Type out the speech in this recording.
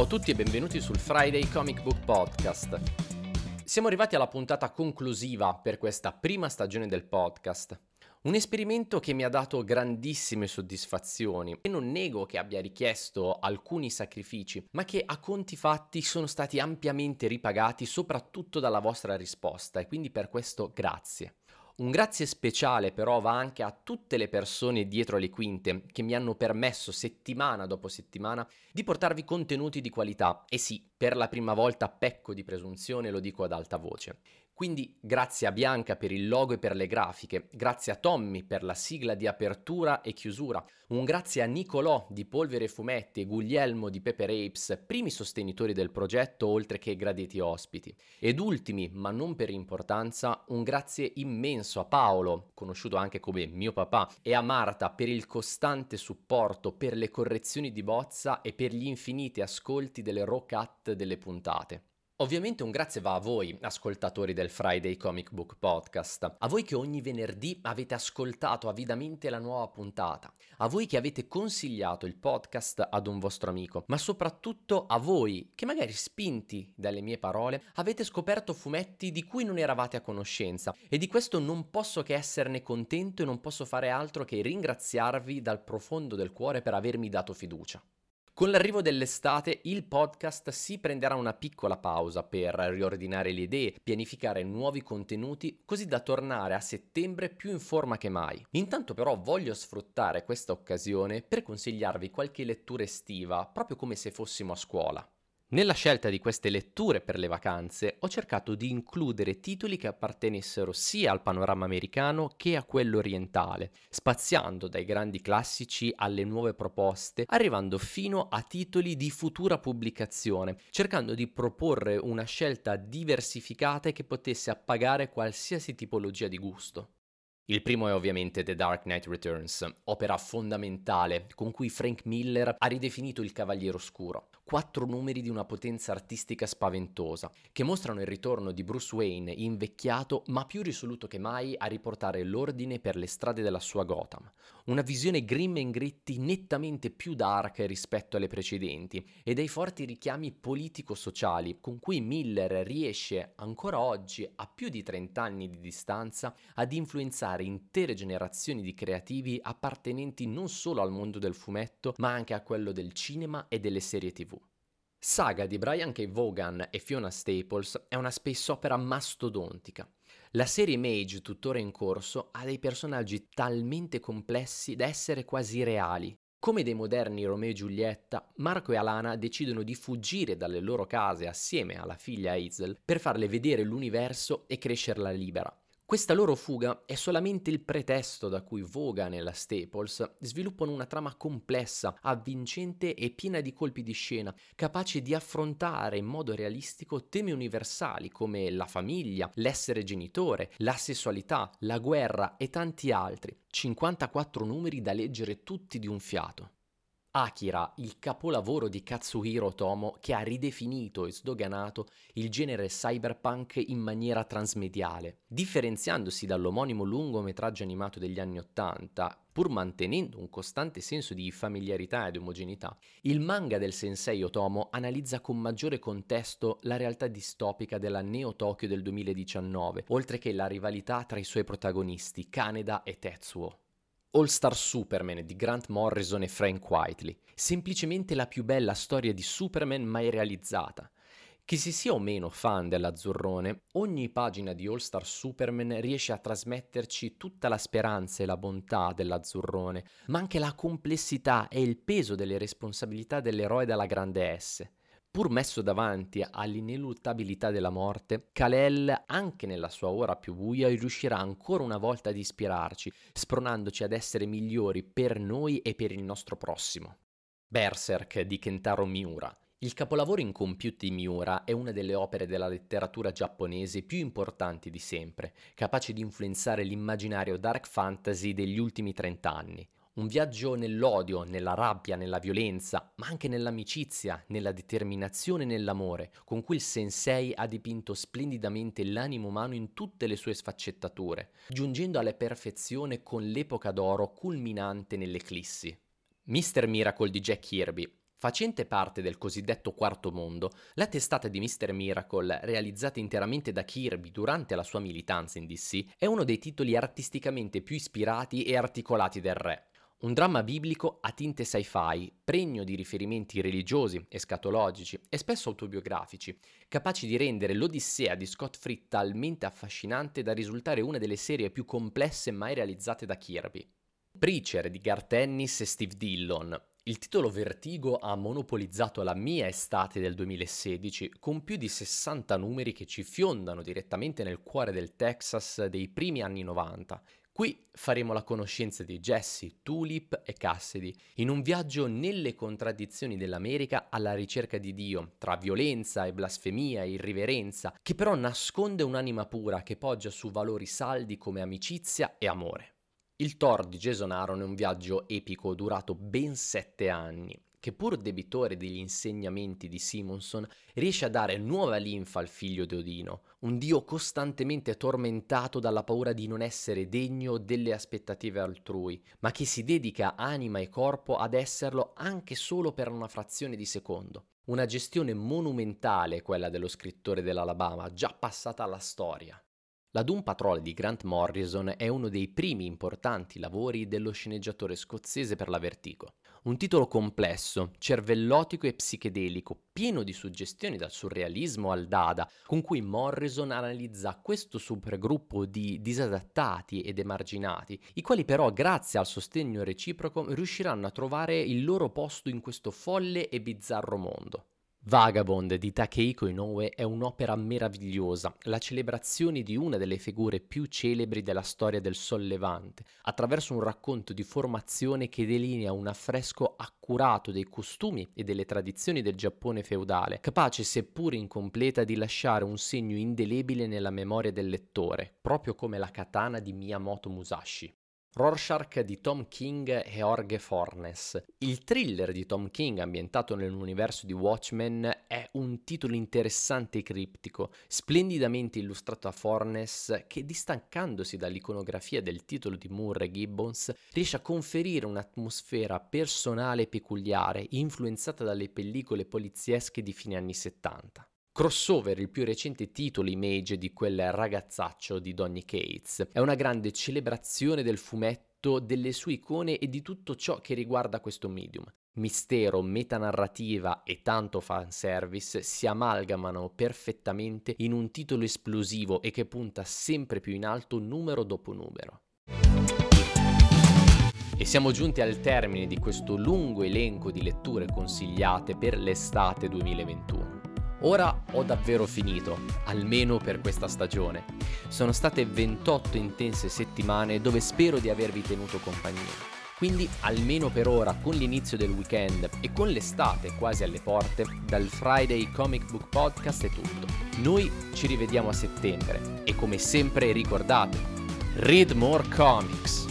Ciao a tutti e benvenuti sul Friday Comic Book Podcast. Siamo arrivati alla puntata conclusiva per questa prima stagione del podcast. Un esperimento che mi ha dato grandissime soddisfazioni e non nego che abbia richiesto alcuni sacrifici, ma che a conti fatti sono stati ampiamente ripagati soprattutto dalla vostra risposta e quindi per questo grazie. Un grazie speciale però va anche a tutte le persone dietro le quinte che mi hanno permesso settimana dopo settimana di portarvi contenuti di qualità e sì, per la prima volta pecco di presunzione, lo dico ad alta voce. Quindi grazie a Bianca per il logo e per le grafiche, grazie a Tommy per la sigla di apertura e chiusura, un grazie a Nicolò di Polvere Fumetti e Guglielmo di Pepper Apes, primi sostenitori del progetto oltre che graditi ospiti. Ed ultimi, ma non per importanza, un grazie immenso a Paolo, conosciuto anche come mio papà, e a Marta per il costante supporto, per le correzioni di bozza e per gli infiniti ascolti delle raw cut delle puntate. Ovviamente un grazie va a voi, ascoltatori del Friday Comic Book Podcast, a voi che ogni venerdì avete ascoltato avidamente la nuova puntata, a voi che avete consigliato il podcast ad un vostro amico, ma soprattutto a voi che magari spinti dalle mie parole avete scoperto fumetti di cui non eravate a conoscenza. E di questo non posso che esserne contento e non posso fare altro che ringraziarvi dal profondo del cuore per avermi dato fiducia. Con l'arrivo dell'estate il podcast si prenderà una piccola pausa per riordinare le idee, pianificare nuovi contenuti, così da tornare a settembre più in forma che mai. Intanto però voglio sfruttare questa occasione per consigliarvi qualche lettura estiva, proprio come se fossimo a scuola. Nella scelta di queste letture per le vacanze ho cercato di includere titoli che appartenessero sia al panorama americano che a quello orientale, spaziando dai grandi classici alle nuove proposte, arrivando fino a titoli di futura pubblicazione, cercando di proporre una scelta diversificata e che potesse appagare qualsiasi tipologia di gusto. Il primo è ovviamente The Dark Knight Returns, opera fondamentale con cui Frank Miller ha ridefinito il Cavaliere Oscuro. Quattro numeri di una potenza artistica spaventosa, che mostrano il ritorno di Bruce Wayne invecchiato ma più risoluto che mai a riportare l'ordine per le strade della sua Gotham. Una visione grim e gritty nettamente più dark rispetto alle precedenti e dai forti richiami politico-sociali con cui Miller riesce ancora oggi, a più di 30 anni di distanza, ad influenzare intere generazioni di creativi appartenenti non solo al mondo del fumetto, ma anche a quello del cinema e delle serie tv. Saga di Brian K. Vaughan e Fiona Staples è una space opera mastodontica. La serie Mage, tuttora in corso, ha dei personaggi talmente complessi da essere quasi reali. Come dei moderni Romeo e Giulietta, Marco e Alana decidono di fuggire dalle loro case assieme alla figlia Hazel per farle vedere l'universo e crescerla libera. Questa loro fuga è solamente il pretesto da cui Vaughan e la Staples sviluppano una trama complessa, avvincente e piena di colpi di scena, capace di affrontare in modo realistico temi universali come la famiglia, l'essere genitore, la sessualità, la guerra e tanti altri. 54 numeri da leggere tutti di un fiato. Akira, il capolavoro di Katsuhiro Otomo che ha ridefinito e sdoganato il genere cyberpunk in maniera transmediale, differenziandosi dall'omonimo lungometraggio animato degli anni Ottanta, pur mantenendo un costante senso di familiarità ed omogeneità, il manga del sensei Otomo analizza con maggiore contesto la realtà distopica della Neo Tokyo del 2019, oltre che la rivalità tra i suoi protagonisti, Kaneda e Tetsuo. All Star Superman di Grant Morrison e Frank Whiteley, semplicemente la più bella storia di Superman mai realizzata. Che si sia o meno fan dell'azzurrone, ogni pagina di All Star Superman riesce a trasmetterci tutta la speranza e la bontà dell'azzurrone, ma anche la complessità e il peso delle responsabilità dell'eroe dalla grande S. Pur messo davanti all'ineluttabilità della morte, Kalel, anche nella sua ora più buia, riuscirà ancora una volta ad ispirarci, spronandoci ad essere migliori per noi e per il nostro prossimo. Berserk di Kentaro Miura. Il capolavoro incompiuto di Miura è una delle opere della letteratura giapponese più importanti di sempre, capace di influenzare l'immaginario dark fantasy degli ultimi trent'anni. Un viaggio nell'odio, nella rabbia, nella violenza, ma anche nell'amicizia, nella determinazione e nell'amore, con cui il sensei ha dipinto splendidamente l'animo umano in tutte le sue sfaccettature, giungendo alla perfezione con l'epoca d'oro culminante nell'eclissi. Mr. Miracle di Jack Kirby Facente parte del cosiddetto quarto mondo, la testata di Mr. Miracle, realizzata interamente da Kirby durante la sua militanza in DC, è uno dei titoli artisticamente più ispirati e articolati del re. Un dramma biblico a tinte sci-fi, pregno di riferimenti religiosi, escatologici e spesso autobiografici, capaci di rendere l'Odissea di Scott Free talmente affascinante da risultare una delle serie più complesse mai realizzate da Kirby. Preacher di Garth Ennis e Steve Dillon, il titolo Vertigo ha monopolizzato la mia estate del 2016 con più di 60 numeri che ci fiondano direttamente nel cuore del Texas dei primi anni 90. Qui faremo la conoscenza di Jesse, Tulip e Cassidy in un viaggio nelle contraddizioni dell'America alla ricerca di Dio, tra violenza e blasfemia e irriverenza, che però nasconde un'anima pura che poggia su valori saldi come amicizia e amore. Il Thor di Jason Aaron è un viaggio epico durato ben sette anni, che pur debitore degli insegnamenti di Simonson, riesce a dare nuova linfa al figlio di Odino, un dio costantemente tormentato dalla paura di non essere degno delle aspettative altrui, ma che si dedica anima e corpo ad esserlo anche solo per una frazione di secondo. Una gestione monumentale quella dello scrittore dell'Alabama, già passata alla storia. La Doom Patrol di Grant Morrison è uno dei primi importanti lavori dello sceneggiatore scozzese per la Vertigo. Un titolo complesso, cervellotico e psichedelico, pieno di suggestioni dal surrealismo al dada, con cui Morrison analizza questo supergruppo di disadattati ed emarginati, i quali però grazie al sostegno reciproco riusciranno a trovare il loro posto in questo folle e bizzarro mondo. Vagabond di Takehiko Inoue è un'opera meravigliosa, la celebrazione di una delle figure più celebri della storia del sollevante, attraverso un racconto di formazione che delinea un affresco accurato dei costumi e delle tradizioni del Giappone feudale, capace seppur incompleta di lasciare un segno indelebile nella memoria del lettore, proprio come la katana di Miyamoto Musashi. Rorschach di Tom King e Jorge Fornes. Il thriller di Tom King ambientato nell'universo di Watchmen è un titolo interessante e criptico, splendidamente illustrato da Fornes che distaccandosi dall'iconografia del titolo di Moore e Gibbons riesce a conferire un'atmosfera personale e peculiare influenzata dalle pellicole poliziesche di fine anni 70. Crossover, il più recente titolo image di quel ragazzaccio di Donny Cates. È una grande celebrazione del fumetto, delle sue icone e di tutto ciò che riguarda questo medium. Mistero, metanarrativa e tanto fanservice si amalgamano perfettamente in un titolo esplosivo e che punta sempre più in alto numero dopo numero. E siamo giunti al termine di questo lungo elenco di letture consigliate per l'estate 2021. Ora ho davvero finito, almeno per questa stagione. Sono state 28 intense settimane dove spero di avervi tenuto compagnia. Quindi almeno per ora, con l'inizio del weekend e con l'estate quasi alle porte, dal Friday Comic Book Podcast è tutto. Noi ci rivediamo a settembre e come sempre ricordate, read more comics!